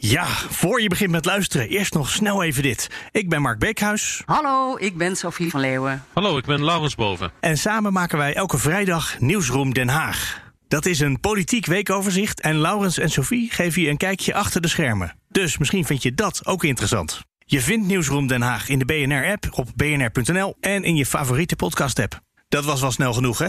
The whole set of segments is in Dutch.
Ja, voor je begint met luisteren, eerst nog snel even dit. Ik ben Mark Beekhuis. Hallo, ik ben Sophie van Leeuwen. Hallo, ik ben Laurens Boven. En samen maken wij elke vrijdag Nieuwsroom Den Haag. Dat is een politiek weekoverzicht en Laurens en Sophie geven je een kijkje achter de schermen. Dus misschien vind je dat ook interessant. Je vindt Nieuwsroom Den Haag in de BNR-app op bnr.nl en in je favoriete podcast-app. Dat was wel snel genoeg, hè?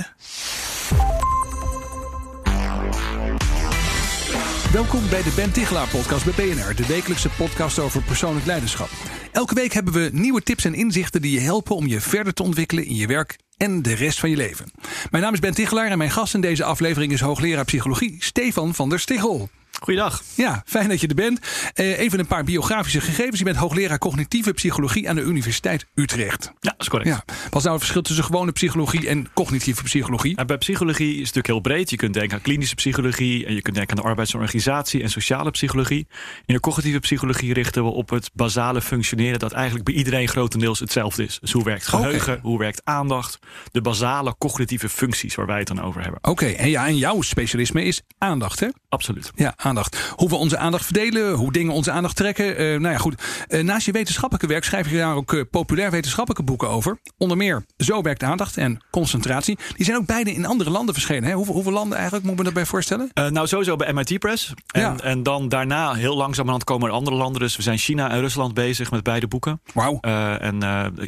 Welkom bij de Ben Tichelaar podcast bij BNR, de wekelijkse podcast over persoonlijk leiderschap. Elke week hebben we nieuwe tips en inzichten die je helpen om je verder te ontwikkelen in je werk en de rest van je leven. Mijn naam is Ben Tichelaar en mijn gast in deze aflevering is hoogleraar psychologie Stefan van der Stichel. Goeiedag. Ja, fijn dat je er bent. Uh, even een paar biografische gegevens. Je bent hoogleraar cognitieve psychologie aan de Universiteit Utrecht. Ja, dat is correct. Ja. Wat is nou het verschil tussen gewone psychologie en cognitieve psychologie? En bij psychologie is het natuurlijk heel breed. Je kunt denken aan klinische psychologie en je kunt denken aan de arbeidsorganisatie en sociale psychologie. In de cognitieve psychologie richten we op het basale functioneren dat eigenlijk bij iedereen grotendeels hetzelfde is. Dus hoe werkt geheugen, okay. hoe werkt aandacht, de basale cognitieve functies waar wij het dan over hebben. Oké, okay. en ja, en jouw specialisme is aandacht, hè? Absoluut. Ja, aandacht. Hoe we onze aandacht verdelen, hoe dingen onze aandacht trekken. Uh, nou ja, goed. Uh, naast je wetenschappelijke werk schrijf je daar ook uh, populair wetenschappelijke boeken over. Onder meer Zo werkt aandacht en Concentratie. Die zijn ook beide in andere landen verschenen. Hè? Hoeveel, hoeveel landen eigenlijk, moet ik me daarbij voorstellen? nou, sowieso bij MIT Press. En, ja. en dan daarna, heel langzamerhand, komen er andere landen. Dus we zijn China en Rusland bezig met beide boeken. Wauw. en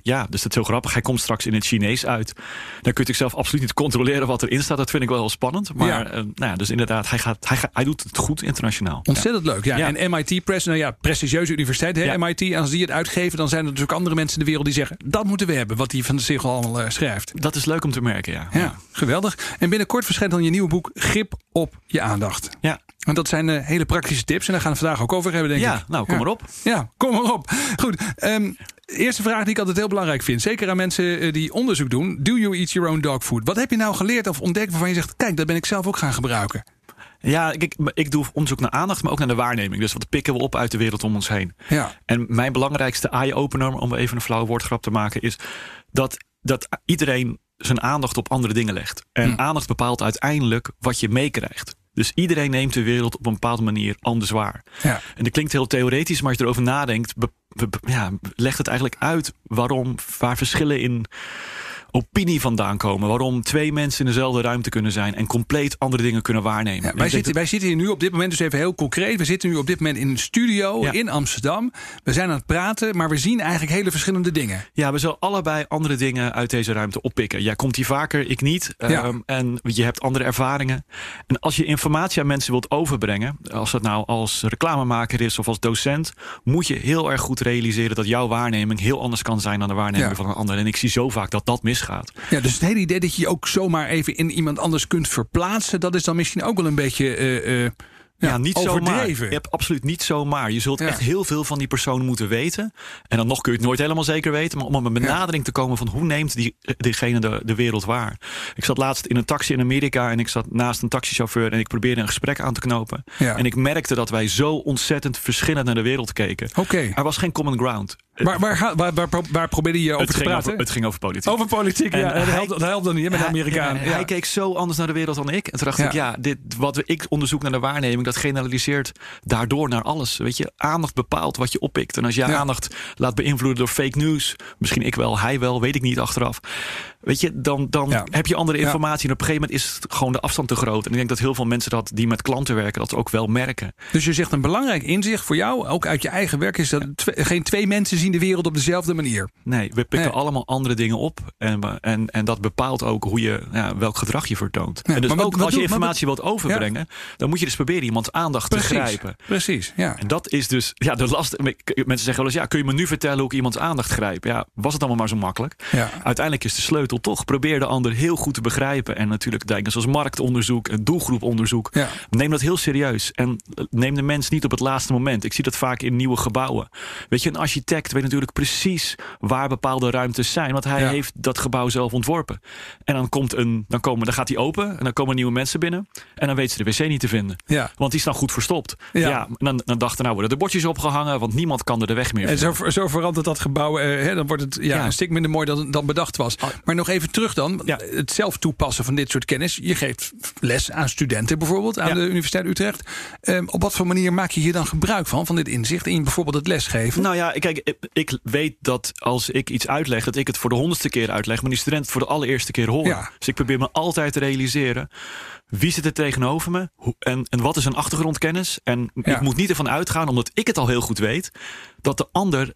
ja, dus dat is heel grappig. Hij komt straks in het Chinees uit. Dan kun je zelf absoluut niet controleren wat erin staat. Dat vind ik wel heel spannend. Maar ja. nou ja, dus inderdaad, hij, gaat, hij, hij doet het goed internationaal. Ontzettend leuk, ja. ja. En MIT Press, nou ja, prestigieuze universiteit, hè, ja. MIT. En als die het uitgeven, dan zijn er natuurlijk andere mensen in de wereld die zeggen... dat moeten we hebben, wat die van de Sigel allemaal uh, schrijft. Dat is leuk om te merken, ja. ja. geweldig. En binnenkort verschijnt dan je nieuwe boek Grip op je aandacht. Ja. En dat zijn uh, hele praktische tips. En daar gaan we vandaag ook over hebben, denk ja, ik. Nou, kom maar op. Ja, kom maar op. Goed. Um, eerste vraag die ik altijd heel belangrijk vind. Zeker aan mensen die onderzoek doen. Do you eat your own dog food? Wat heb je nou geleerd of ontdekt waarvan je zegt... kijk, dat ben ik zelf ook gaan gebruiken? Ja, ik, ik doe onderzoek naar aandacht, maar ook naar de waarneming. Dus wat pikken we op uit de wereld om ons heen? Ja. En mijn belangrijkste eye-opener, om even een flauwe woordgrap te maken, is dat, dat iedereen zijn aandacht op andere dingen legt. En hm. aandacht bepaalt uiteindelijk wat je meekrijgt. Dus iedereen neemt de wereld op een bepaalde manier anders waar. Ja. En dat klinkt heel theoretisch, maar als je erover nadenkt, ja, legt het eigenlijk uit waarom, waar verschillen in opinie vandaan komen. Waarom twee mensen in dezelfde ruimte kunnen zijn en compleet andere dingen kunnen waarnemen. Ja, wij, zitten, wij zitten hier nu op dit moment, dus even heel concreet. We zitten nu op dit moment in een studio ja. in Amsterdam. We zijn aan het praten, maar we zien eigenlijk hele verschillende dingen. Ja, we zullen allebei andere dingen uit deze ruimte oppikken. Jij komt hier vaker, ik niet. Ja. Um, en je hebt andere ervaringen. En als je informatie aan mensen wilt overbrengen, als dat nou als reclamemaker is of als docent, moet je heel erg goed realiseren dat jouw waarneming heel anders kan zijn dan de waarneming van een ander. En ik zie zo vaak dat dat mis gaat. Ja, dus het hele idee dat je je ook zomaar even in iemand anders kunt verplaatsen, dat is dan misschien ook wel een beetje. Uh, uh, ja, ja, niet overdreven. zomaar. Je hebt absoluut niet zomaar. Je zult Ja. echt heel veel van die persoon moeten weten. En dan nog kun je het nooit helemaal zeker weten. Maar om op een benadering te komen van hoe neemt die, diegene de, de wereld waar. Ik zat laatst in een taxi in Amerika en ik zat naast een taxichauffeur en ik probeerde een gesprek aan te knopen. En ik merkte dat wij zo ontzettend verschillend naar de wereld keken. Oké. Er was geen common ground. Waar, waar, ga- waar, waar, waar probeerde je over te praten? over, het ging over politiek. Over politiek, En ja. Dat hij- helpt, dat helpt dan niet met de Amerikaan. ja, Ja. Hij keek zo anders naar de wereld dan ik. En toen dacht Ja. ik, ja, dit, wat ik onderzoek naar de waarneming, dat generaliseert daardoor naar alles. Weet je, aandacht bepaalt wat je oppikt. En als Ja. aandacht laat beïnvloeden door fake news, misschien ik wel, hij wel, weet ik niet achteraf. Weet je, dan, dan Ja. heb je andere informatie. En op een gegeven moment is het gewoon de afstand te groot. En ik denk dat heel veel mensen dat, die met klanten werken, dat ook wel merken. Dus je zegt een belangrijk inzicht voor jou, ook uit je eigen werk, is dat geen twee mensen zien de wereld op dezelfde manier. Nee, we pikken Nee. allemaal andere dingen op. En, en, en dat bepaalt ook hoe je, ja, welk gedrag je vertoont. Ja, en dus maar ook wat als je informatie wilt overbrengen, dan moet je dus proberen iemands aandacht Precies. te grijpen. Precies, ja. En dat is dus ja, de last. Mensen zeggen wel eens: ja, kun je me nu vertellen hoe ik iemands aandacht grijp? Ja, was het allemaal maar zo makkelijk? Ja. Uiteindelijk is de sleutel sleutel toch. Probeer de ander heel goed te begrijpen. En natuurlijk dingen zoals marktonderzoek en doelgroeponderzoek. Ja. Neem dat heel serieus. En neem de mens niet op het laatste moment. Ik zie dat vaak in nieuwe gebouwen. Weet je, een architect weet natuurlijk precies waar bepaalde ruimtes zijn. Want hij Ja. heeft dat gebouw zelf ontworpen. En dan, komt een, dan, komen, dan gaat hij open en dan komen nieuwe mensen binnen. En dan weet ze de wc niet te vinden. Ja. Want die is dan goed verstopt. Ja. Dan, dan dachten nou worden de bordjes opgehangen. Want niemand kan er de weg meer En vinden. zo, zo verandert dat gebouw. eh, hè, dan wordt het ja, Ja. een stuk minder mooi dan, dan bedacht was. Maar nog even terug dan. Ja. Het zelf toepassen van dit soort kennis. Je geeft les aan studenten bijvoorbeeld. Aan Ja. de Universiteit Utrecht. Ehm, op wat voor manier maak je hier dan gebruik van? Van dit inzicht in bijvoorbeeld het lesgeven? Nou ja, kijk, ik- ik weet dat als ik iets uitleg, dat ik het voor de honderdste keer uitleg, maar die studenten het voor de allereerste keer horen. Ja. Dus ik probeer me altijd te realiseren. Wie zit er tegenover me? En, en wat is een achtergrondkennis? En ik moet niet ervan uitgaan, omdat ik het al heel goed weet, dat de ander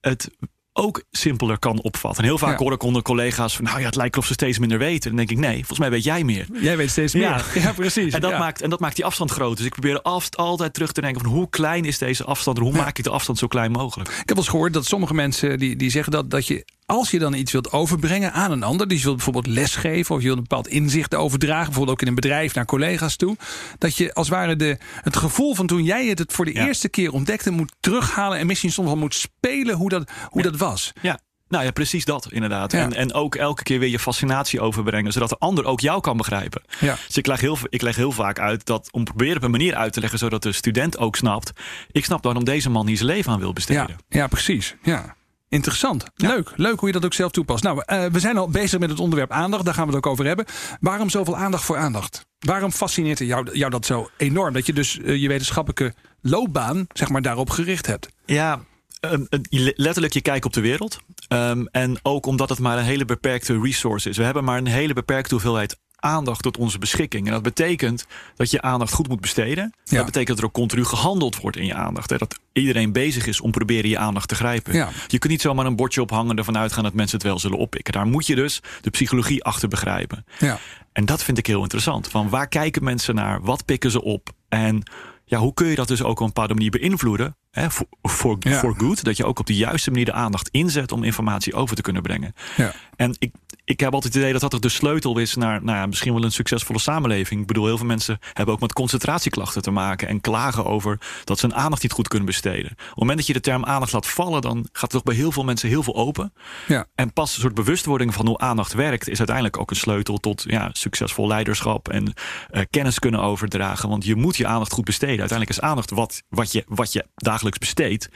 het ook simpeler kan opvatten. En heel vaak Ja. hoor ik onder collega's van, nou ja, het lijkt of ze steeds minder weten. Dan denk ik, nee, volgens mij weet jij meer. Jij weet steeds meer. Ja, Ja. precies. En dat, Ja. maakt, en dat maakt die afstand groot. Dus ik probeer altijd terug te denken van hoe klein is deze afstand? En hoe maak ik de afstand zo klein mogelijk? Ik heb wel eens gehoord dat sommige mensen die, die zeggen dat, dat je, als je dan iets wilt overbrengen aan een ander, dus je wilt bijvoorbeeld lesgeven of je wilt een bepaald inzicht overdragen, bijvoorbeeld ook in een bedrijf naar collega's toe, dat je als het ware de, het gevoel van toen jij het, het voor de Ja. eerste keer ontdekte moet terughalen en misschien soms wel moet spelen hoe dat, hoe Ja. dat was. Ja. Nou ja, precies dat inderdaad. Ja. En, en ook elke keer weer je fascinatie overbrengen, zodat de ander ook jou kan begrijpen. Ja. Dus ik leg, heel, ik leg heel vaak uit dat om proberen op een manier uit te leggen, zodat de student ook snapt. Ik snap waarom deze man hier zijn leven aan wil Ja, besteden. ja, precies. Ja. Interessant. Leuk. Leuk hoe je dat ook zelf toepast. Nou, eh, we zijn al bezig met het onderwerp aandacht. Daar gaan we het ook over hebben. Waarom zoveel aandacht voor aandacht? Waarom fascineert jou, jou dat zo enorm? Dat je dus eh, je wetenschappelijke loopbaan zeg maar, daarop gericht hebt. Ja, ehm, eh, letterlijk je kijk op de wereld. Ehm, en ook omdat het maar een hele beperkte resource is. We hebben maar een hele beperkte hoeveelheid aandacht tot onze beschikking. En dat betekent dat je aandacht goed moet besteden. Ja. Dat betekent dat er ook continu gehandeld wordt in je aandacht. Hè? Dat iedereen bezig is om proberen je aandacht te grijpen. Ja. Je kunt niet zomaar een bordje ophangen en ervan uitgaan dat mensen het wel zullen oppikken. Daar moet je dus de psychologie achter begrijpen. Ja. En dat vind ik heel interessant. Van waar kijken mensen naar? Wat pikken ze op? En ja, hoe kun je dat dus ook op een bepaalde manier beïnvloeden? Hè, voor, voor, Ja. voor good. Dat je ook op de juiste manier de aandacht inzet om informatie over te kunnen brengen. Ja. En ik, ik heb altijd het idee dat dat toch de sleutel is naar nou ja, misschien wel een succesvolle samenleving. Ik bedoel, heel veel mensen hebben ook met concentratieklachten te maken en klagen over dat ze hun aandacht niet goed kunnen besteden. Op het moment dat je de term aandacht laat vallen, dan gaat er toch bij heel veel mensen heel veel open. Ja. En pas een soort bewustwording van hoe aandacht werkt, is uiteindelijk ook een sleutel tot ja, succesvol leiderschap en eh, kennis kunnen overdragen. Want je moet je aandacht goed besteden. Uiteindelijk is aandacht wat, wat, je, wat je dagelijks besteedt.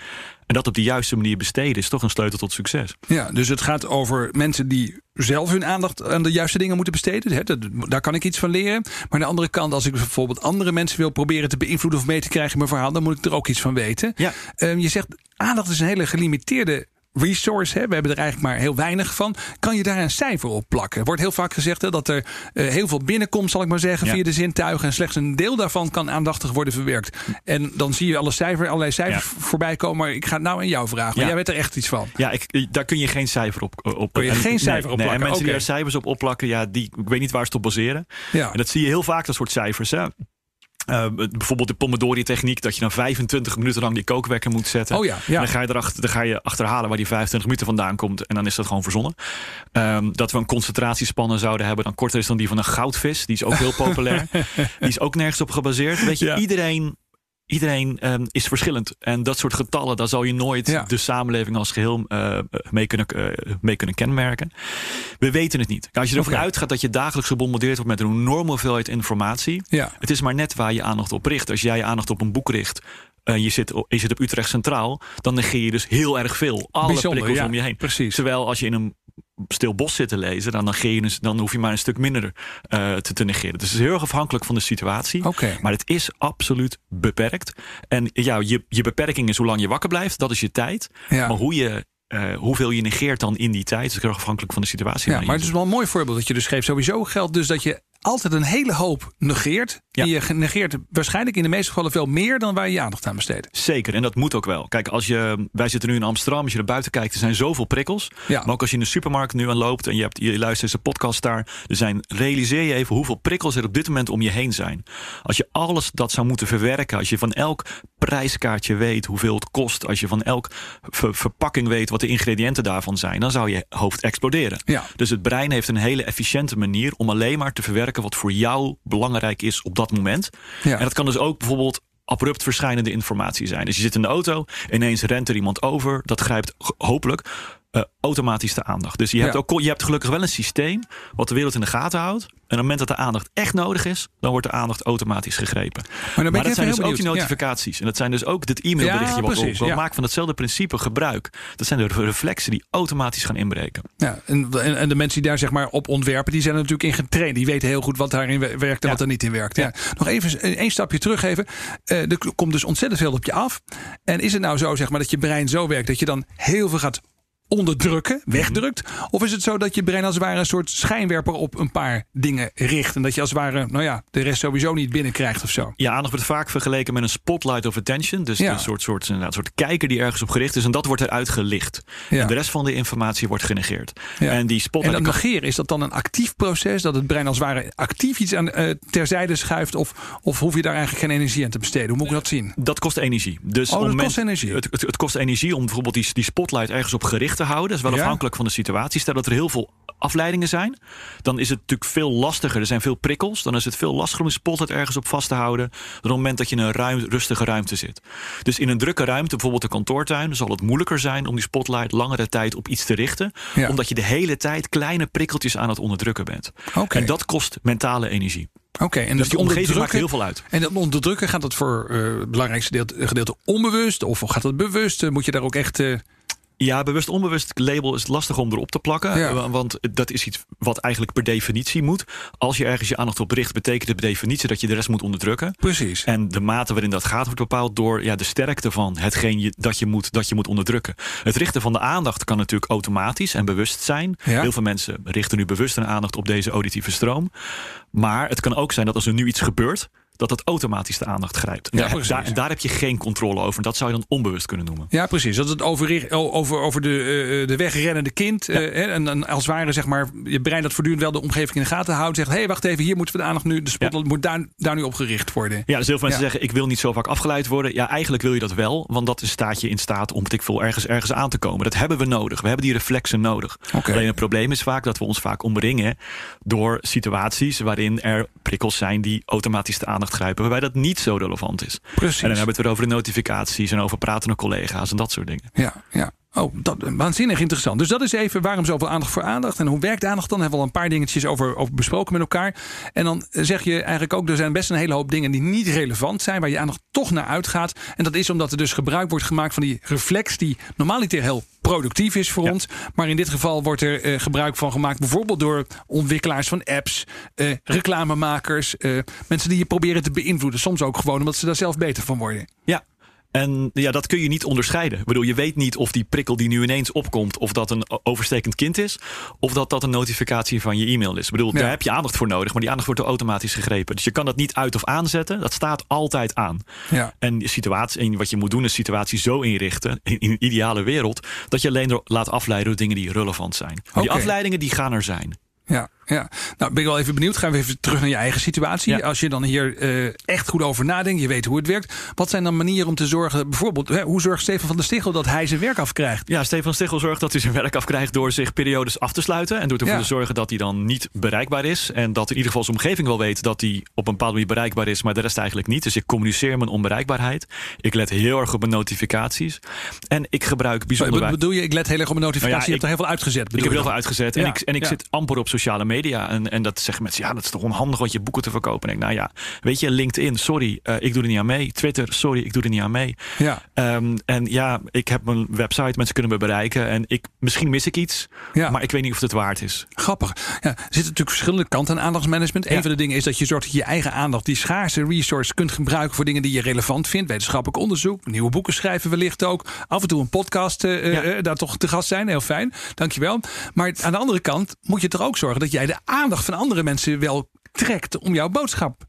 En dat op de juiste manier besteden is toch een sleutel tot succes. ja, dus het gaat over mensen die zelf hun aandacht aan de juiste dingen moeten besteden. Hè, dat- Daar kan ik iets van leren. Maar aan de andere kant, als ik bijvoorbeeld andere mensen wil proberen te beïnvloeden of mee te krijgen in mijn verhaal, dan moet ik er ook iets van weten. Ja. Ehm, je zegt, aandacht is een hele gelimiteerde resource. Hè? We hebben er eigenlijk maar heel weinig van. Kan je daar een cijfer op plakken? Er wordt heel vaak gezegd hè, dat er eh, heel veel binnenkomt, zal ik maar zeggen, Ja. via de zintuigen. En slechts een deel daarvan kan aandachtig worden verwerkt. En dan zie je alle cijfer, allerlei cijfers voorbij komen. Maar ik ga het nou aan jou vragen. Maar jij weet er echt iets van. Ja, ik, daar kun je geen cijfer op, op Kun je en- geen cijfer op nee, plakken? En mensen die er cijfers op opplakken, ja, die, ik weet niet waar ze het op baseren. Ja. En dat zie je heel vaak, dat soort cijfers. Hè. Eh, bijvoorbeeld de Pomodori-techniek, dat je dan 25 minuten lang die kookwekker moet zetten. Oh ja, ja. En dan ga, je erachter, dan ga je achterhalen waar die 25 minuten vandaan komt. En dan is dat gewoon verzonnen. Ehm, dat we een concentratiespannen zouden hebben, dan korter is dan die van een goudvis. Die is ook heel populair. die is ook nergens op gebaseerd. Weet je, Ja. iedereen. Iedereen ehm, is verschillend. En dat soort getallen, daar zal je nooit Ja. de samenleving als geheel eh, mee, kunnen, eh, mee kunnen kenmerken. We weten het niet. Als je ervan uitgaat dat je dagelijks gebombardeerd wordt met een enorme hoeveelheid informatie. Ja. Het is maar net waar je aandacht op richt. Als jij je aandacht op een boek richt. En je zit, je zit op Utrecht Centraal, dan negeer je dus heel erg veel. Alle Bijzonder, prikkels ja, om je heen. precies. Terwijl als je in een stil bos zit te lezen, dan, dan hoef je maar een stuk minder eh, te, te negeren. Dus het is heel erg afhankelijk van de situatie. Maar het is absoluut beperkt. En ja, je, je beperking is hoe lang je wakker blijft. Dat is je tijd. Ja. Maar hoe je, eh, hoeveel je negeert dan in die tijd, is heel afhankelijk van de situatie. Ja, maar het is wel een mooi voorbeeld dat je dus geeft. Sowieso geldt dus dat je altijd een hele hoop negeert. Ja. En je negeert waarschijnlijk in de meeste gevallen veel meer dan waar je je aandacht aan besteedt. Zeker, en dat moet ook wel. Kijk, als je, wij zitten nu in Amsterdam, als je naar buiten kijkt, er zijn zoveel prikkels. Ja. Maar ook als je in de supermarkt nu aan loopt en je, hebt, je luistert deze podcast daar, er zijn, realiseer je even hoeveel prikkels er op dit moment om je heen zijn. Als je alles dat zou moeten verwerken, als je van elk prijskaartje weet hoeveel het kost, als je van elk ver- verpakking weet wat de ingrediënten daarvan zijn, dan zou je hoofd exploderen. Ja. Dus het brein heeft een hele efficiënte manier om alleen maar te verwerken wat voor jou belangrijk is op dat moment. Ja. En dat kan dus ook bijvoorbeeld abrupt verschijnende informatie zijn. Dus je zit in de auto, ineens rent er iemand over. Dat grijpt hopelijk eh, automatisch de aandacht. Dus je hebt, Ja. ook, je hebt gelukkig wel een systeem wat de wereld in de gaten houdt. En op het moment dat de aandacht echt nodig is, dan wordt de aandacht automatisch gegrepen. Maar dan Maar dat zijn dus ook die. Ja. notificaties. En dat zijn dus ook dit e-mailberichtje Ja, wat precies, ja. Maak van hetzelfde principe gebruik. Dat zijn de reflexen die automatisch gaan inbreken. Ja, en, en de mensen die daar zeg maar op ontwerpen, die zijn er natuurlijk in getraind. Die weten heel goed wat daarin we- werkt en wat er niet in werkt. Ja. Nog even één stapje terug even. Eh, er komt dus ontzettend veel op je af. En is het nou zo zeg maar dat je brein zo werkt dat je dan heel veel gaat onderdrukken, wegdrukt? Of is het zo dat je brein als het ware een soort schijnwerper op een paar dingen richt en dat je als het ware, nou ja, de rest sowieso niet binnenkrijgt of zo? Ja, aandacht wordt vaak vergeleken met een spotlight of attention. Dus Ja. een soort, soort, een soort kijker die ergens op gericht is. En dat wordt eruit gelicht. Ja. En de rest van de informatie wordt genegeerd. Ja. En die En spotlight... dat kan- negeren, is dat dan een actief proces? Dat het brein als het ware actief iets aan, eh, terzijde schuift? Of, of hoef je daar eigenlijk geen energie aan te besteden? Hoe moet ik dat zien? Dat kost energie. Dus Oh, dat het kost energie. Het, het, het kost energie om bijvoorbeeld die, die spotlight ergens op gericht te houden. Dat is wel Ja. afhankelijk van de situatie. Stel dat er heel veel afleidingen zijn, dan is het natuurlijk veel lastiger. Er zijn veel prikkels. Dan is het veel lastiger om een spotlight ergens op vast te houden. Dan op het moment dat je in een ruim, rustige ruimte zit. Dus in een drukke ruimte, bijvoorbeeld de kantoortuin, zal het moeilijker zijn om die spotlight langere tijd op iets te richten. Ja. Omdat je de hele tijd kleine prikkeltjes aan het onderdrukken bent. Oké. En dat kost mentale energie. Oké, en Dus die omgeving maakt heel veel uit. En dat onderdrukken, gaat dat voor eh, het belangrijkste gedeelte, gedeelte onbewust? Of gaat dat bewust? Eh, Moet je daar ook echt... eh, Ja, bewust onbewust label is lastig om erop te plakken. Ja. Want dat is iets wat eigenlijk per definitie moet. Als je ergens je aandacht op richt, betekent het per definitie dat je de rest moet onderdrukken. precies. En de mate waarin dat gaat wordt bepaald door ja, de sterkte van hetgeen je, dat, je moet, dat je moet onderdrukken. Het richten van de aandacht kan natuurlijk automatisch en bewust zijn. Ja. Heel veel mensen richten nu bewust hun aandacht op deze auditieve stroom. Maar het kan ook zijn dat als er nu iets gebeurt, dat het automatisch de aandacht grijpt. Ja, Daar- daar, en daar heb je geen controle over. Dat zou je dan onbewust kunnen noemen. Ja, precies. Dat het over, over, over de, eh, de wegrennende kind. eh, en dan als het ware, zeg maar, je brein dat voortdurend wel de omgeving in de gaten houdt. Zegt, hé, hey, wacht even, hier moeten we de aandacht nu, de spotlight moet daar, daar nu op gericht worden. Ja, dus heel veel mensen zeggen: ik wil niet zo vaak afgeleid worden. Ja, eigenlijk wil je dat wel, want dat staat je in staat om ik veel ergens, ergens aan te komen. Dat hebben we nodig. We hebben die reflexen nodig. Alleen het probleem is vaak dat we ons vaak omringen door situaties waarin er prikkels zijn die automatisch de aandacht grijpen, waarbij dat niet zo relevant is. Precies. En dan hebben we het weer over de notificaties en over pratende collega's en dat soort dingen. Ja, ja. Oh, dat, waanzinnig interessant. Dus dat is even waarom zoveel aandacht voor aandacht. En hoe werkt aandacht dan? Hebben we al een paar dingetjes over, over besproken met elkaar. En dan zeg je eigenlijk ook, er zijn best een hele hoop dingen die niet relevant zijn. Waar je aandacht toch naar uitgaat. En dat is omdat er dus gebruik wordt gemaakt van die reflex. Die normaliter heel productief is voor Ja. ons. Maar in dit geval wordt er eh, gebruik van gemaakt. Bijvoorbeeld door ontwikkelaars van apps. eh, reclamemakers. eh, mensen die je proberen te beïnvloeden. Soms ook gewoon omdat ze daar zelf beter van worden. Ja. En ja, dat kun je niet onderscheiden. Ik bedoel, je weet niet of die prikkel die nu ineens opkomt, of dat een overstekend kind is, of dat dat een notificatie van je e-mail is. Ik bedoel, Ja. daar heb je aandacht voor nodig, maar die aandacht wordt automatisch gegrepen. Dus je kan dat niet uit of aanzetten. Dat staat altijd aan. Ja. En, situatie, en wat je moet doen is situatie zo inrichten, in, in een ideale wereld, dat je alleen laat afleiden door dingen die relevant zijn. Die afleidingen die gaan er zijn. Ja, ja. Nou, ben ik wel even benieuwd. Gaan we even terug naar je eigen situatie. Ja. Als je dan hier eh, echt goed over nadenkt, je weet hoe het werkt. Wat zijn dan manieren om te zorgen, bijvoorbeeld, hè, hoe zorgt Stefan van der Stichel dat hij zijn werk afkrijgt? Ja, Stefan Stichel zorgt dat hij zijn werk afkrijgt door zich periodes af te sluiten. En door ervoor Ja. te zorgen dat hij dan niet bereikbaar is. En dat in ieder geval zijn omgeving wel weet dat hij op een bepaalde manier bereikbaar is, maar de rest eigenlijk niet. Dus ik communiceer mijn onbereikbaarheid. Ik let heel erg op mijn notificaties. En ik gebruik bijzonder Wat bedoel je? Ik let heel erg op mijn notificatie. Nou ja, je hebt er heel veel uitgezet. Ik heb heel veel uitgezet. En ik, en ik zit amper op sociale media. En, en dat zeggen mensen, ja, dat is toch onhandig wat je boeken te verkopen. En ik, nou ja, weet je, LinkedIn, sorry, eh, ik doe er niet aan mee. Twitter, sorry, ik doe er niet aan mee. Ja, Ehm, en ja, ik heb mijn website, mensen kunnen me bereiken. En ik, misschien mis ik iets, Ja. maar ik weet niet of het waard is. grappig. Ja, er zitten natuurlijk verschillende kanten aan aandachtmanagement. Een Ja. van de dingen is dat je zorgt dat je je eigen aandacht, die schaarse resource, kunt gebruiken voor dingen die je relevant vindt. Wetenschappelijk onderzoek, nieuwe boeken schrijven wellicht ook. Af en toe een podcast eh, eh, Ja. daar toch te gast zijn. Heel fijn, dankjewel. Maar aan de andere kant moet je toch ook zorgen dat jij de aandacht van andere mensen wel trekt om jouw boodschap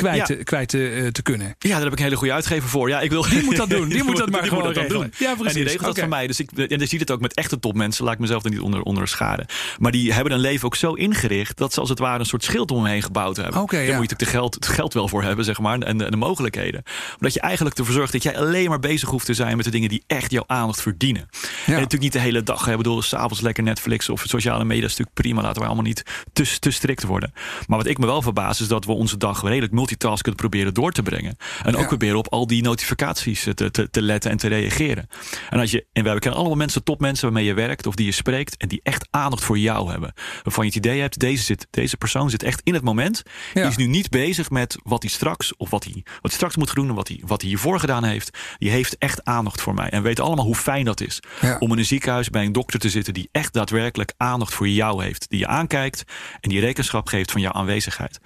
kwijt, Ja. kwijt te, eh, te kunnen. Ja, daar heb ik een hele goede uitgever voor. Ja, ik wil, Die moet dat doen. Die moet dat maar gewoon moet dat regelen. Ja, precies. En die regelt dat voor mij. Dus ik, en je ziet het ook met echte topmensen. Laat ik mezelf er niet onder, onder schade. Maar die hebben hun leven ook zo ingericht... dat ze als het ware een soort schild om hem heen gebouwd hebben. Oké, Daar ja. moet je natuurlijk de geld, het geld wel voor hebben, zeg maar. En de, en de mogelijkheden. Omdat je eigenlijk ervoor zorgt dat jij alleen maar bezig hoeft te zijn... met de dingen die echt jouw aandacht verdienen. En natuurlijk niet de hele dag. Ik bedoel, s'avonds lekker Netflix of sociale media is natuurlijk prima. Laten we allemaal niet te, te strikt worden. Maar wat ik me wel verbaas is dat we onze dag redelijk multitaskend proberen door te brengen. En ook Ja. proberen op al die notificaties te, te, te letten en te reageren. En, als je, en we kennen allemaal mensen, topmensen waarmee je werkt of die je spreekt. En die echt aandacht voor jou hebben. Waarvan je het idee hebt, deze, zit, deze persoon zit echt in het moment. Ja. Die is nu niet bezig met wat hij straks of wat hij, wat hij straks moet doen. En wat hij, wat hij hiervoor gedaan heeft. Die heeft echt aandacht voor mij. En we weten allemaal hoe fijn dat is. Ja. Om in een ziekenhuis bij een dokter te zitten die echt daadwerkelijk aandacht voor jou heeft. Die je aankijkt en die rekenschap geeft van jouw aanwezigheid.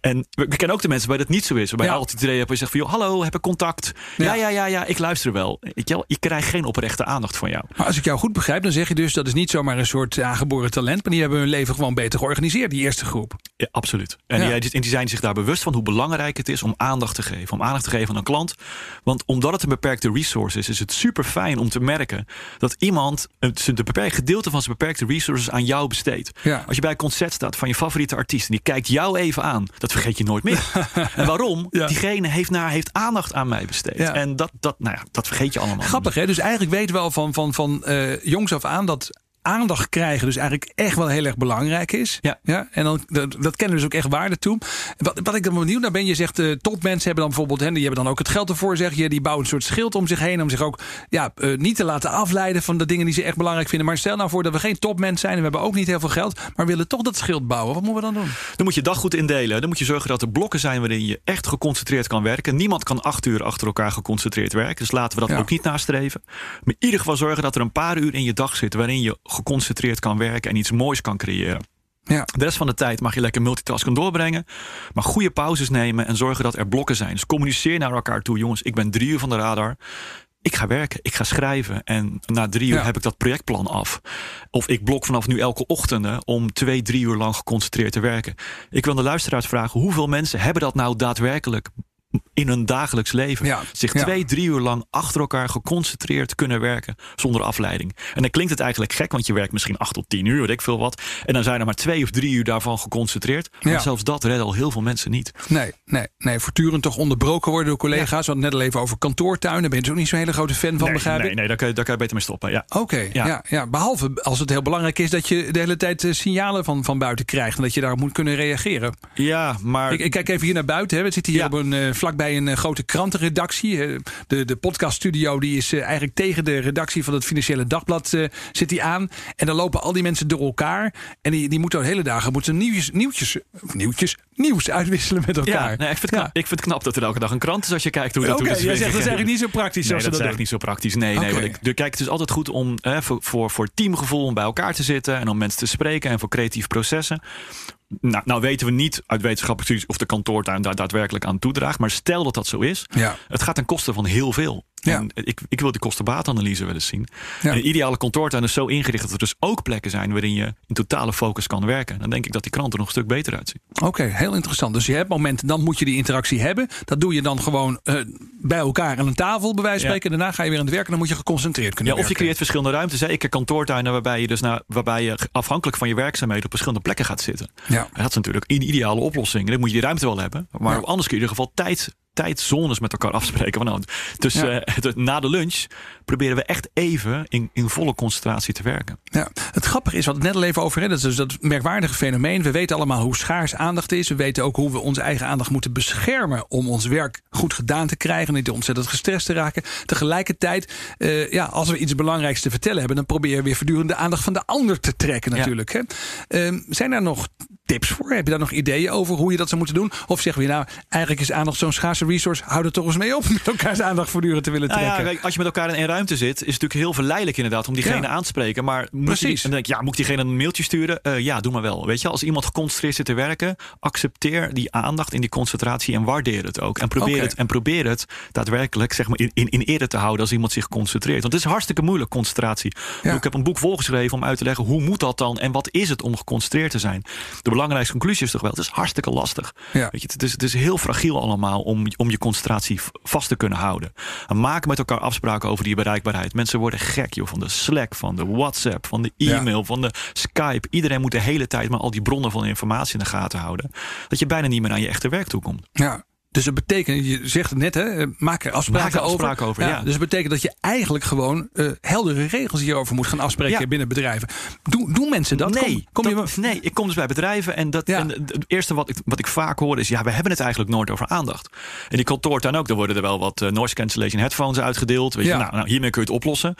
En we, we kennen ook de mensen waarbij dat niet zo is. Waarbij Ja. altijd het idee hebt en je zegt van... Joh, hallo, heb ik contact? Ja. Ja. ja, ja, ja, ik luister wel. Wel, ik krijg geen oprechte aandacht van jou. Maar als ik jou goed begrijp, dan zeg je dus dat is niet zomaar een soort aangeboren talent, maar die hebben hun leven gewoon beter georganiseerd, die eerste groep. Ja, absoluut. En, Ja. die, en die zijn zich daar bewust van hoe belangrijk het is om aandacht te geven. Om aandacht te geven aan een klant. Want omdat het een beperkte resource is, is het super fijn om te merken dat iemand een beperkt gedeelte van zijn beperkte resources aan jou besteedt. Als je bij een concert staat van je favoriete artiest en die kijkt jou even aan, dat vergeet je nooit meer. en waarom? Ja. Diegene heeft, naar, heeft aandacht aan mij besteed. Ja. En dat, dat, nou ja, dat vergeet je allemaal. Grappig, hè? Dus eigenlijk weten we al van, van, van eh, jongs af aan dat aandacht krijgen dus eigenlijk echt wel heel erg belangrijk is. Ja. ja en dan, dat, dat kennen we dus ook echt waarde toe. Wat, wat ik dan benieuwd naar ben, je zegt eh topmensen hebben dan bijvoorbeeld, hè, die hebben dan ook het geld ervoor, zeg je. Die bouwen een soort schild om zich heen om zich ook ja, eh, niet te laten afleiden van de dingen die ze echt belangrijk vinden. Maar stel nou voor dat we geen topmens zijn en we hebben ook niet heel veel geld, maar willen toch dat schild bouwen. Wat moeten we dan doen? Dan moet je dag goed indelen. Dan moet je zorgen dat er blokken zijn waarin je echt geconcentreerd kan werken. Niemand kan acht uur achter elkaar geconcentreerd werken. Dus laten we dat Ja. ook niet nastreven. Maar in ieder geval zorgen dat er een paar uur in je dag zit waarin je geconcentreerd kan werken en iets moois kan creëren. Ja. De rest van de tijd mag je lekker multitasken doorbrengen. Maar goede pauzes nemen en zorgen dat er blokken zijn. Dus communiceer naar elkaar toe. Jongens, ik ben drie uur van de radar. Ik ga werken, ik ga schrijven. En na drie uur Ja. heb ik dat projectplan af. Of ik blok vanaf nu elke ochtend om twee, drie uur lang geconcentreerd te werken. Ik wil de luisteraars vragen: hoeveel mensen hebben dat nou daadwerkelijk in hun dagelijks leven? Ja. Zich Ja. twee, drie uur lang achter elkaar geconcentreerd kunnen werken zonder afleiding. En dan klinkt het eigenlijk gek, want je werkt misschien acht tot tien uur, weet ik veel wat. En dan zijn er maar twee of drie uur daarvan geconcentreerd. Maar Ja. zelfs dat redden al heel veel mensen niet. Nee, nee, nee, voortdurend toch onderbroken worden door collega's. We hadden het net al even over kantoortuinen. Ben je dus ook niet zo'n hele grote fan van, nee, begrijp nee, ik? nee daar, kan je, daar kan je beter mee stoppen. Ja. Oké, ja. Ja. Ja, behalve als het heel belangrijk is dat je de hele tijd eh, signalen van, van buiten krijgt en dat je daar moet kunnen reageren. ja, maar Ik, ik kijk even hier naar buiten. Hè. We zitten hier op een, eh, vlakbij een eh, grote krantenredactie. Eh, de, de podcaststudio die is eh, eigenlijk tegen de redactie van het Financiële Dagblad zit die aan. En dan lopen al die mensen door elkaar. En die, die moeten de hele dagen moeten nieuwtjes, nieuwtjes, nieuwtjes, nieuws uitwisselen met elkaar. ja, nee, ik, vind het knap, ik vind het knap dat er elke dag een krant is als je kijkt hoe dat Oké, jij is zegt dat is eigenlijk niet zo praktisch Nee, dat is doen. niet zo praktisch. Nee, nee. Oké. Want ik, kijk, het is altijd goed om voor, voor, voor teamgevoel om bij elkaar te zitten en om mensen te spreken en voor creatieve processen. Nou, nou weten we niet uit wetenschappelijk studies of de kantoortuin daar daadwerkelijk aan toedraagt. Maar stel dat dat zo is, Ja. het gaat ten koste van heel veel. Ja. En ik, ik wil die kostenbaatanalyse wel eens zien. Ja. En een ideale kantoortuin is zo ingericht dat er dus ook plekken zijn waarin je in totale focus kan werken. Dan denk ik dat die krant er nog een stuk beter uitziet. Oké, heel interessant. Dus je hebt momenten, dan moet je die interactie hebben. Dat doe je dan gewoon eh, bij elkaar aan een tafel, bij wijze van Ja. spreken. Daarna ga je weer aan het werken. Dan moet je geconcentreerd kunnen Ja, of je werken. creëert verschillende ruimtes. Hè. Ik heb kantoortuinen waarbij je dus naar, waarbij je afhankelijk van je werkzaamheden op verschillende plekken gaat zitten. Ja. Dat is natuurlijk een ideale oplossing. Dan moet je die ruimte wel hebben. Maar anders kun je in ieder geval tijd, tijdzones met elkaar afspreken. Van, nou, dus Ja. eh, het- na de lunch proberen we echt even in, in volle concentratie te werken. Ja, het grappige is, wat het net al even over hebben, dat is dus dat merkwaardige fenomeen. We weten allemaal hoe schaars aandacht is. We weten ook hoe we onze eigen aandacht moeten beschermen om ons werk goed gedaan te krijgen. Niet ontzettend gestrest te raken. Tegelijkertijd, eh, ja, als we iets belangrijks te vertellen hebben, dan probeer je weer voortdurend de aandacht van de ander te trekken, Ja. natuurlijk. Hè? Ehm, zijn daar nog tips voor? Heb je daar nog ideeën over hoe je dat zou moeten doen? Of zeggen we, nou, eigenlijk is aandacht zo'n schaarse resource. Hou er toch eens mee op met elkaars aandacht voortdurend te willen Nou trekken. ja, kijk, als je met elkaar in één ruimte zit, is het natuurlijk heel verleidelijk inderdaad om diegene Ja. aan te spreken. Maar moet Precies. Je, en dan denk ik, ja, moet ik diegene een mailtje sturen? Eh, ja, doe maar wel. Weet je, als iemand geconcentreerd zit te werken, accepteer die aandacht in die concentratie en waardeer het ook. En probeer, het, en probeer het daadwerkelijk zeg maar, in, in, in ere te houden als iemand zich concentreert. Want het is hartstikke moeilijk, concentratie. Ik heb een boek volgeschreven om uit te leggen hoe moet dat dan en wat is het om geconcentreerd te zijn. De belangrijkste conclusie is toch wel, het is hartstikke lastig. Ja. Weet je, het, is, het is heel fragiel allemaal om, om je concentratie vast te kunnen houden. En maak met elkaar afspraken over die bereikbaarheid. Mensen worden gek joh, van de Slack, van de WhatsApp, van de e-mail, van de Skype. Iedereen moet de hele tijd maar al die bronnen van informatie in de gaten houden. Dat je bijna niet meer aan je echte werk toe komt. Ja. Dus dat betekent, je zegt het net, hè, eh, maak er afspraken, Maak er afspraken over, ja. Dus dat betekent dat je eigenlijk gewoon eh, heldere regels hierover moet gaan afspreken Ja. binnen bedrijven. Doen, doen mensen dat? Nee, Kom, kom je dat- nee, ik kom dus bij bedrijven en, dat, Ja. en het eerste wat ik, wat ik vaak hoor is... ja, we hebben het eigenlijk nooit over aandacht. En die kantoortuin ook, er worden er wel wat eh, noise cancellation headphones uitgedeeld. Weet je, nou, nou, hiermee kun je het oplossen.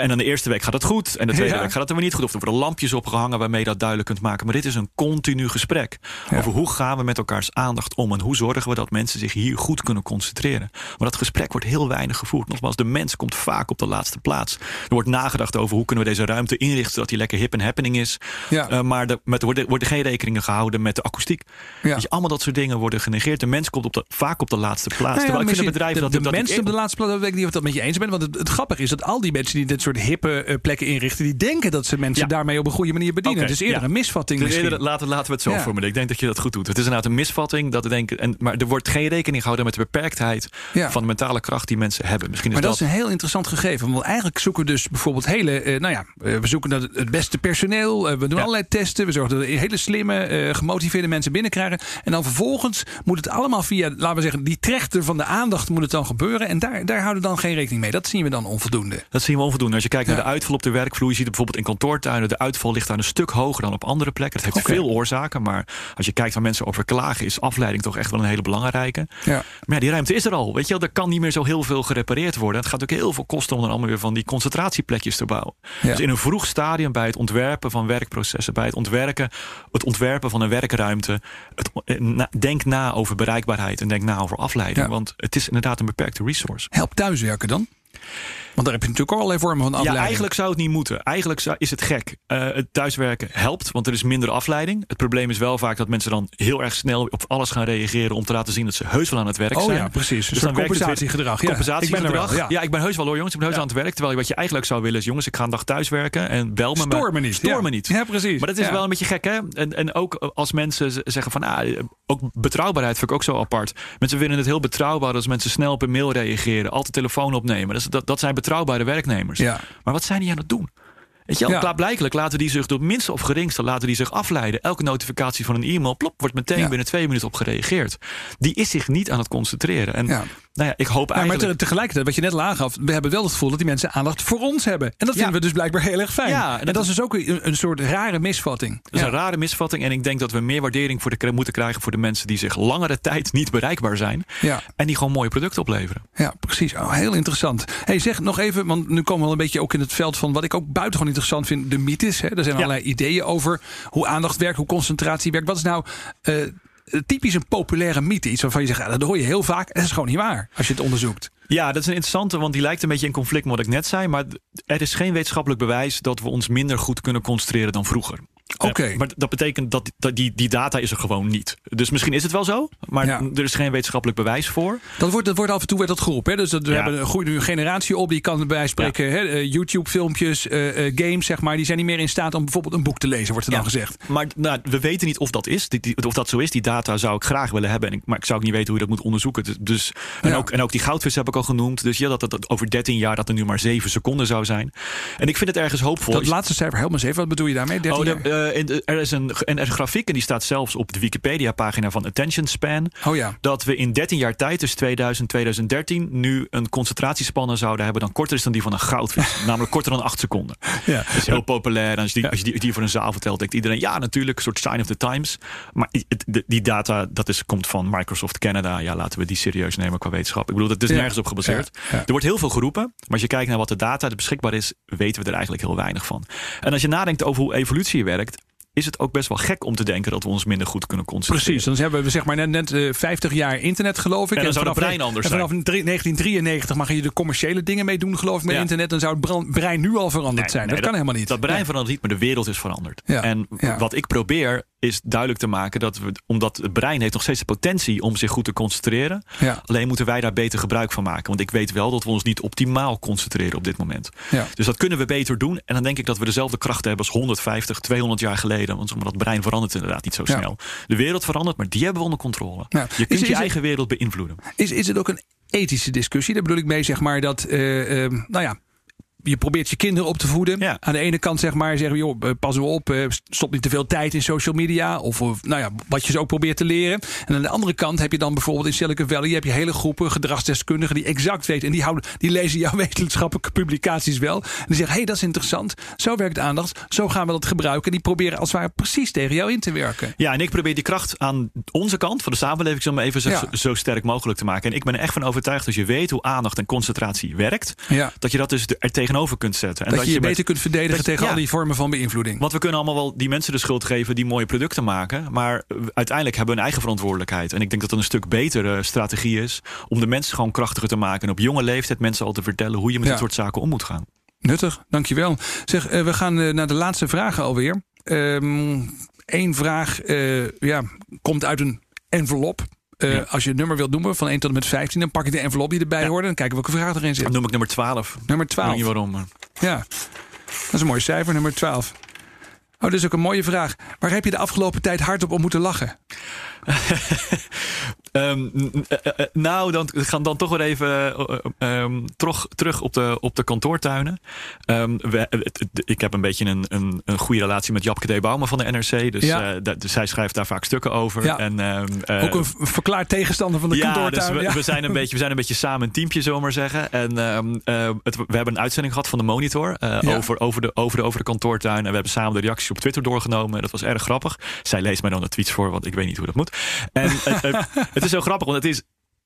En dan de eerste week gaat het goed. En de tweede Ja. week gaat het er weer niet goed. Of er worden lampjes opgehangen waarmee je dat duidelijk kunt maken. Maar dit is een continu gesprek. Ja. Over hoe gaan we met elkaars aandacht om. En hoe zorgen we dat mensen zich hier goed kunnen concentreren. Maar dat gesprek wordt heel weinig gevoerd. Nogmaals, de mens komt vaak op de laatste plaats. Er wordt nagedacht over hoe kunnen we deze ruimte inrichten. Zodat die lekker hip en happening is. Ja. Eh, maar er met, worden, worden geen rekeningen gehouden met de akoestiek. Ja. Weet je, allemaal dat soort dingen worden genegeerd. De mens komt op de, vaak op de laatste plaats. Nou Terwijl ik vind bedrijf de, dat... de dat ik mensen op de laatste plaats, weet ik niet of ik dat met je eens ben. Want het, het grappige is dat al die mensen die dit soort hippe eh, plekken inrichten, die denken dat ze mensen Ja. daarmee op een goede manier bedienen. Is eerder ja. een misvatting Dus eerder, laten, laten we het zo Ja. formuleren. Ik denk dat je dat goed doet. Het is inderdaad een misvatting. Dat denken, en, maar er wordt geen rekening gehouden met de beperktheid van de mentale kracht die mensen hebben. Misschien is Maar dat dat, is een heel interessant gegeven. Want eigenlijk zoeken we dus bijvoorbeeld hele. eh, nou ja, eh, we zoeken naar het- beste personeel. we doen allerlei testen. We zorgen dat we hele slimme, gemotiveerde mensen binnenkrijgen. En dan vervolgens moet het allemaal via, laten we zeggen, die trechter van de aandacht moet het dan gebeuren. En daar, daar houden we dan geen rekening mee. Dat zien we dan onvoldoende. dat zien we onvoldoende. Als je kijkt naar de uitval op de werkvloer, je ziet bijvoorbeeld in kantoortuinen. De uitval ligt daar een stuk hoger dan op andere plekken. Het heeft veel oorzaken. Maar als je kijkt waar mensen over klagen, is afleiding toch echt wel een hele belangrijke. Ja. Maar ja, die ruimte is er al. Weet je, wel, er kan niet meer zo heel veel gerepareerd worden. Het gaat ook heel veel kosten om dan allemaal weer van die concentratieplekjes te bouwen. Ja. Dus in een vroeg stadium bij het ontwerpen van werkprocessen, bij het ontwerpen, het ontwerpen van een werkruimte, het, eh, na- denk na over bereikbaarheid en denk na over afleiding. Ja. Want het is inderdaad een beperkte resource. Help thuiswerken dan? Want daar heb je natuurlijk ook allerlei vormen van afleiding. Ja, eigenlijk zou het niet moeten. Eigenlijk is het gek. Eh, het thuiswerken helpt, want er is minder afleiding. Het probleem is wel vaak dat mensen dan heel erg snel op alles gaan reageren om te laten zien dat ze heus wel aan het werk Oh zijn. ja, precies. Dus dan compensatiegedrag. Ja, Compensatiegedrag. ik ben wel, ja. ja. ik ben heus wel hoor, jongens. Ik ben heus Ja. aan het werk. Terwijl wat je eigenlijk zou willen is, jongens, ik ga een dag thuis werken en bel me. Stoor me niet. Stoor Ja. me niet. Ja, precies. Maar dat is wel een beetje gek, hè? En, en ook als mensen zeggen van, ah, ook betrouwbaarheid vind ik ook zo apart. Mensen vinden het heel betrouwbaar als mensen snel op een mail reageren, altijd telefoon opnemen. Dat, is- dat, dat zijn betrouwbare werknemers. Ja. Maar wat zijn die aan het doen? Weet je, Ja. klaarblijkelijk laten die zich door het minste of geringste laten die zich afleiden. Elke notificatie van een e-mail, plop, wordt meteen Ja. binnen twee minuten op gereageerd. Die is zich niet aan het concentreren. En Ja. Nou ja, ik hoop Ja, maar eigenlijk. te- tegelijkertijd, wat je net al aangaf, we hebben wel het gevoel dat die mensen aandacht voor ons hebben. En dat vinden we dus blijkbaar heel erg fijn. Ja, en en dat, is dus ook een, een soort rare misvatting. Dat is Ja. een rare misvatting. En ik denk dat we meer waardering voor de, moeten krijgen voor de mensen die zich langere tijd niet bereikbaar zijn. Ja. En die gewoon mooie producten opleveren. Ja, precies. Oh, heel interessant. Hey, zeg nog even, want nu komen we een beetje ook in het veld van wat ik ook buitengewoon interessant vind, de mythes. Hè. Er zijn allerlei ideeën over hoe aandacht werkt, hoe concentratie werkt. Wat is nou eh, typisch een populaire mythe? Iets waarvan je zegt, ja, dat hoor je heel vaak. Dat is gewoon niet waar als je het onderzoekt. Ja, dat is een interessante, want die lijkt een beetje in conflict met wat ik net zei. Maar er is geen wetenschappelijk bewijs dat we ons minder goed kunnen concentreren dan vroeger. Oké. Eh, maar dat betekent dat, dat die, die data is er gewoon niet. Dus misschien is het wel zo, maar Ja. er is geen wetenschappelijk bewijs voor. Dat wordt, dat wordt af en toe werd dat geroepen. Hè? Dus dat, we Ja. hebben een goede generatie op. Die kan bij spreken eh, YouTube-filmpjes, eh, games, zeg maar. Die zijn niet meer in staat om bijvoorbeeld een boek te lezen, wordt er dan gezegd. Maar nou, we weten niet of dat is. Die- die- Of dat zo is. Die data zou ik graag willen hebben. En ik, maar ik zou ook niet weten hoe je dat moet onderzoeken. Dus- Dus, en, ook, en ook die goudvis heb ik al genoemd. Dus ja, dat, dat, dat over 13 jaar dat er nu maar 7 seconden zou zijn. En ik vind het ergens hoopvol. Dat laatste cijfer, eens even. Wat bedoel je daarmee? 13 Oh, de, jaar? Eh, in er is een, en er is een grafiek en die staat zelfs op de Wikipedia-pagina van Attention Span. oh ja. Dat we in 13 jaar tijd, dus 2000 2013, nu een concentratiespannen zouden hebben dan korter is dan die van een goudvis. namelijk korter dan 8 seconden. ja. Dat is heel populair. En als je die, als je die, die voor een zaal vertelt, denkt iedereen ja, natuurlijk, een soort sign of the times. Maar de- die data, dat is, komt van Microsoft Canada. Ja, laten we die serieus nemen qua wetenschap. Ik bedoel, dat is Ja. nergens op gebaseerd. Ja. Er wordt heel veel geroepen. Maar als je kijkt naar wat de data er beschikbaar is, weten we er eigenlijk heel weinig van. En als je nadenkt over hoe evolutie werkt. Is het ook best wel gek om te denken dat we ons minder goed kunnen concentreren. Precies, dan hebben we zeg maar net, net eh, 50 jaar internet, geloof ik. En dan zou het vanaf- brein anders en vanaf drie- 1993 mag je de commerciële dingen mee doen, geloof ik, met Ja. internet. Dan zou het brein nu al veranderd Nee, zijn. nee, dat, kan helemaal niet. Dat brein verandert niet, maar de wereld is veranderd. En wat ik probeer is duidelijk te maken dat we, omdat het brein heeft nog steeds de potentie om zich goed te concentreren. Ja. Alleen moeten wij daar beter gebruik van maken. Want ik weet wel dat we ons niet optimaal concentreren op dit moment. Ja. Dus dat kunnen we beter doen. En dan denk ik dat we dezelfde krachten hebben als 150, 200 jaar geleden. Want het brein verandert inderdaad niet zo Ja. snel. De wereld verandert, maar die hebben we onder controle. Je kunt is je het- eigen wereld beïnvloeden. Is, is het ook een ethische discussie? Daar bedoel ik mee, zeg maar, dat, eh, nou ja. Je probeert je kinderen op te voeden. Ja. Aan de ene kant zeg maar zeggen we, joh, eh, pas op, eh, stop niet te veel tijd in social media. Of, of nou ja, wat je ze ook probeert te leren. En aan de andere kant heb je dan bijvoorbeeld in Silicon Valley heb je hele groepen gedragsdeskundigen die exact weten. En die, houden, die lezen jouw wetenschappelijke publicaties wel. En die zeggen, hé, hey, dat is interessant. Zo werkt aandacht. Zo gaan we dat gebruiken. En die proberen als het ware precies tegen jou in te werken. Ja, en ik probeer die kracht aan onze kant van de samenleving zo maar even zo, Ja. zo sterk mogelijk te maken. En ik ben er echt van overtuigd als je weet hoe aandacht en concentratie werkt, Ja. dat je dat dus er tegenover kunt zetten. En Dat, je je met- beter kunt verdedigen dat je- tegen ja. al die vormen van beïnvloeding. Want we kunnen allemaal wel die mensen de schuld geven die mooie producten maken. Maar eh, uiteindelijk hebben we een eigen verantwoordelijkheid. En ik denk dat het een stuk betere strategie is om de mensen gewoon krachtiger te maken. En op jonge leeftijd mensen al te vertellen hoe je met Ja. dit soort zaken om moet gaan. Nuttig, dankjewel. Zeg, eh, we gaan eh, naar de laatste vragen alweer. Eén vraag eh, ja, komt uit een envelop. Ja. Als je het nummer wilt noemen van 1 tot en met 15, dan pak ik de envelop die erbij Ja. hoort. En dan kijken welke vraag erin zit. Dan noem ik nummer 12. Nummer Ik weet 12. niet waarom. maar- Ja, dat is een mooi cijfer, nummer 12. Oh, dit is ook een mooie vraag. Waar heb je de afgelopen tijd hardop om moeten lachen? Ehm, n- eh, eh, nou, dan we gaan dan toch weer even eh, eh, ehm, terug, terug op de, op de kantoortuinen. Ehm, we, ik heb een beetje een, een, een goede relatie met Japke D. Bouwman van de NRC. Dus, Ja. eh, dus zij schrijft daar vaak stukken over. Ja. En, eh, ook een verklaard tegenstander van de ja, kantoortuin. dus we, we, zijn een beetje, we zijn een beetje samen een teampje, zullen we maar zeggen. En eh, het, we hebben een uitzending gehad van de Monitor eh, Ja. over, over, de, over, de, over de kantoortuin. En we hebben samen de reacties op Twitter doorgenomen. Dat was erg grappig. Zij leest mij dan de tweets voor, want ik weet niet hoe dat moet. En eh, eh, het is zo grappig, want het is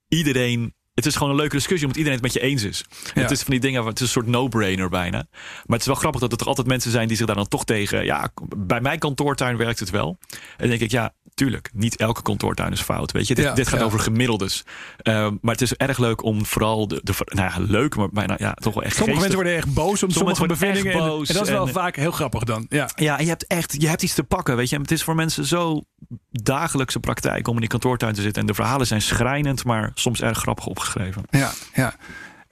iedereen. Het is gewoon een leuke discussie, omdat iedereen het met je eens is. Ja. Het is van die dingen, het is een soort no-brainer bijna. Maar het is wel grappig dat er toch altijd mensen zijn die zich daar dan toch tegen. Ja, bij mijn kantoortuin werkt het wel. En dan denk ik, ja, tuurlijk, niet elke kantoortuin is fout. Weet je, dit, Ja, dit gaat ja. over gemiddeldes. Ehm, maar het is erg leuk om vooral de, de nou ja, leuk, maar bijna ja, toch wel echt Sommige mensen worden echt boos om sommige bevindingen. En- boos en dat is wel en- vaak heel grappig dan. Ja. Ja, en je hebt echt je hebt iets te pakken, weet je. En het is voor mensen zo dagelijkse praktijk om in die kantoortuin te zitten. En de verhalen zijn schrijnend, maar soms erg grappig opgeschreven. Ja, ja.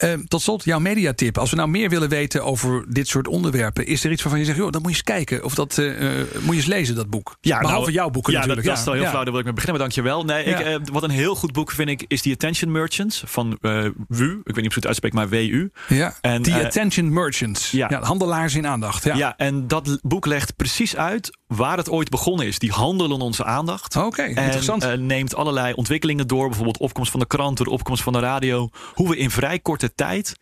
Eh, tot slot, jouw mediatip. Als we nou meer willen weten over dit soort onderwerpen, is er iets waarvan je zegt, joh, dat moet je eens kijken. Of dat eh, eh, moet je eens lezen, dat boek. Behalve nou, jouw boeken ja, natuurlijk. Dat, dat is wel heel ja. flauw, daar wil ik mee beginnen, maar dankjewel. Nee, Ja. ik, eh, wat een heel goed boek vind ik, is The Attention Merchants van WU. Ik weet niet of ik het uitspreek, maar WU. Ja. En, The Attention Merchants. Ja. ja. handelaars in aandacht. Ja. Ja. en dat boek legt precies uit waar het ooit begonnen is. Die handelen onze aandacht. Oké, interessant. En eh, neemt allerlei ontwikkelingen door. Bijvoorbeeld opkomst van de kranten, de opkomst van de radio. Hoe we in vrij korte tijd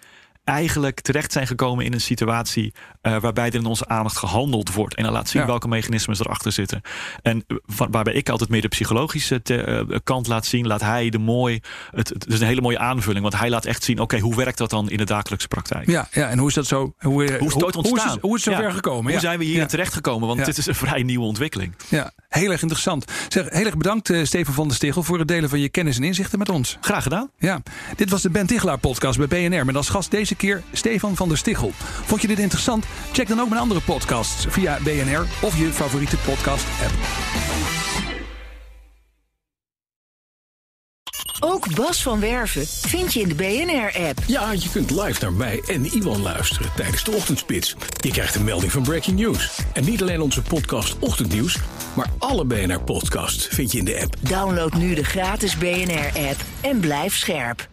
eigenlijk terecht zijn gekomen in een situatie eh, waarbij er in onze aandacht gehandeld wordt. En dan laat zien Ja. welke mechanismes erachter zitten. En eh, wa- waarbij ik altijd meer de psychologische te- eh, kant laat zien, laat hij de mooi. Het, het is een hele mooie aanvulling, want hij laat echt zien: oké, hoe werkt dat dan in de dagelijkse praktijk? Ja, ja, en hoe is dat zo? Hoe, Hoe is het ooit Hoe is ontstaan? het, hoe is het zover Ja. gekomen? Hoe zijn we hier terecht gekomen? Want dit is een vrij nieuwe ontwikkeling. Ja, heel erg interessant. Zeg, heel erg bedankt, Steven van der Stegel, voor het delen van je kennis en inzichten met ons. Graag gedaan. Ja, dit was de Ben Tichelaar podcast bij BNR. Met als gast deze keer Stefan van der Stichel. Vond je dit interessant? Check dan ook mijn andere podcasts via BNR of je favoriete podcast app. Ook Bas van Werven vind je in de BNR-app. Ja, je kunt live naar mij en Iwan luisteren tijdens de ochtendspits. Je krijgt een melding van Breaking News. En niet alleen onze podcast Ochtendnieuws, maar alle BNR-podcasts vind je in de app. Download nu de gratis BNR-app en blijf scherp.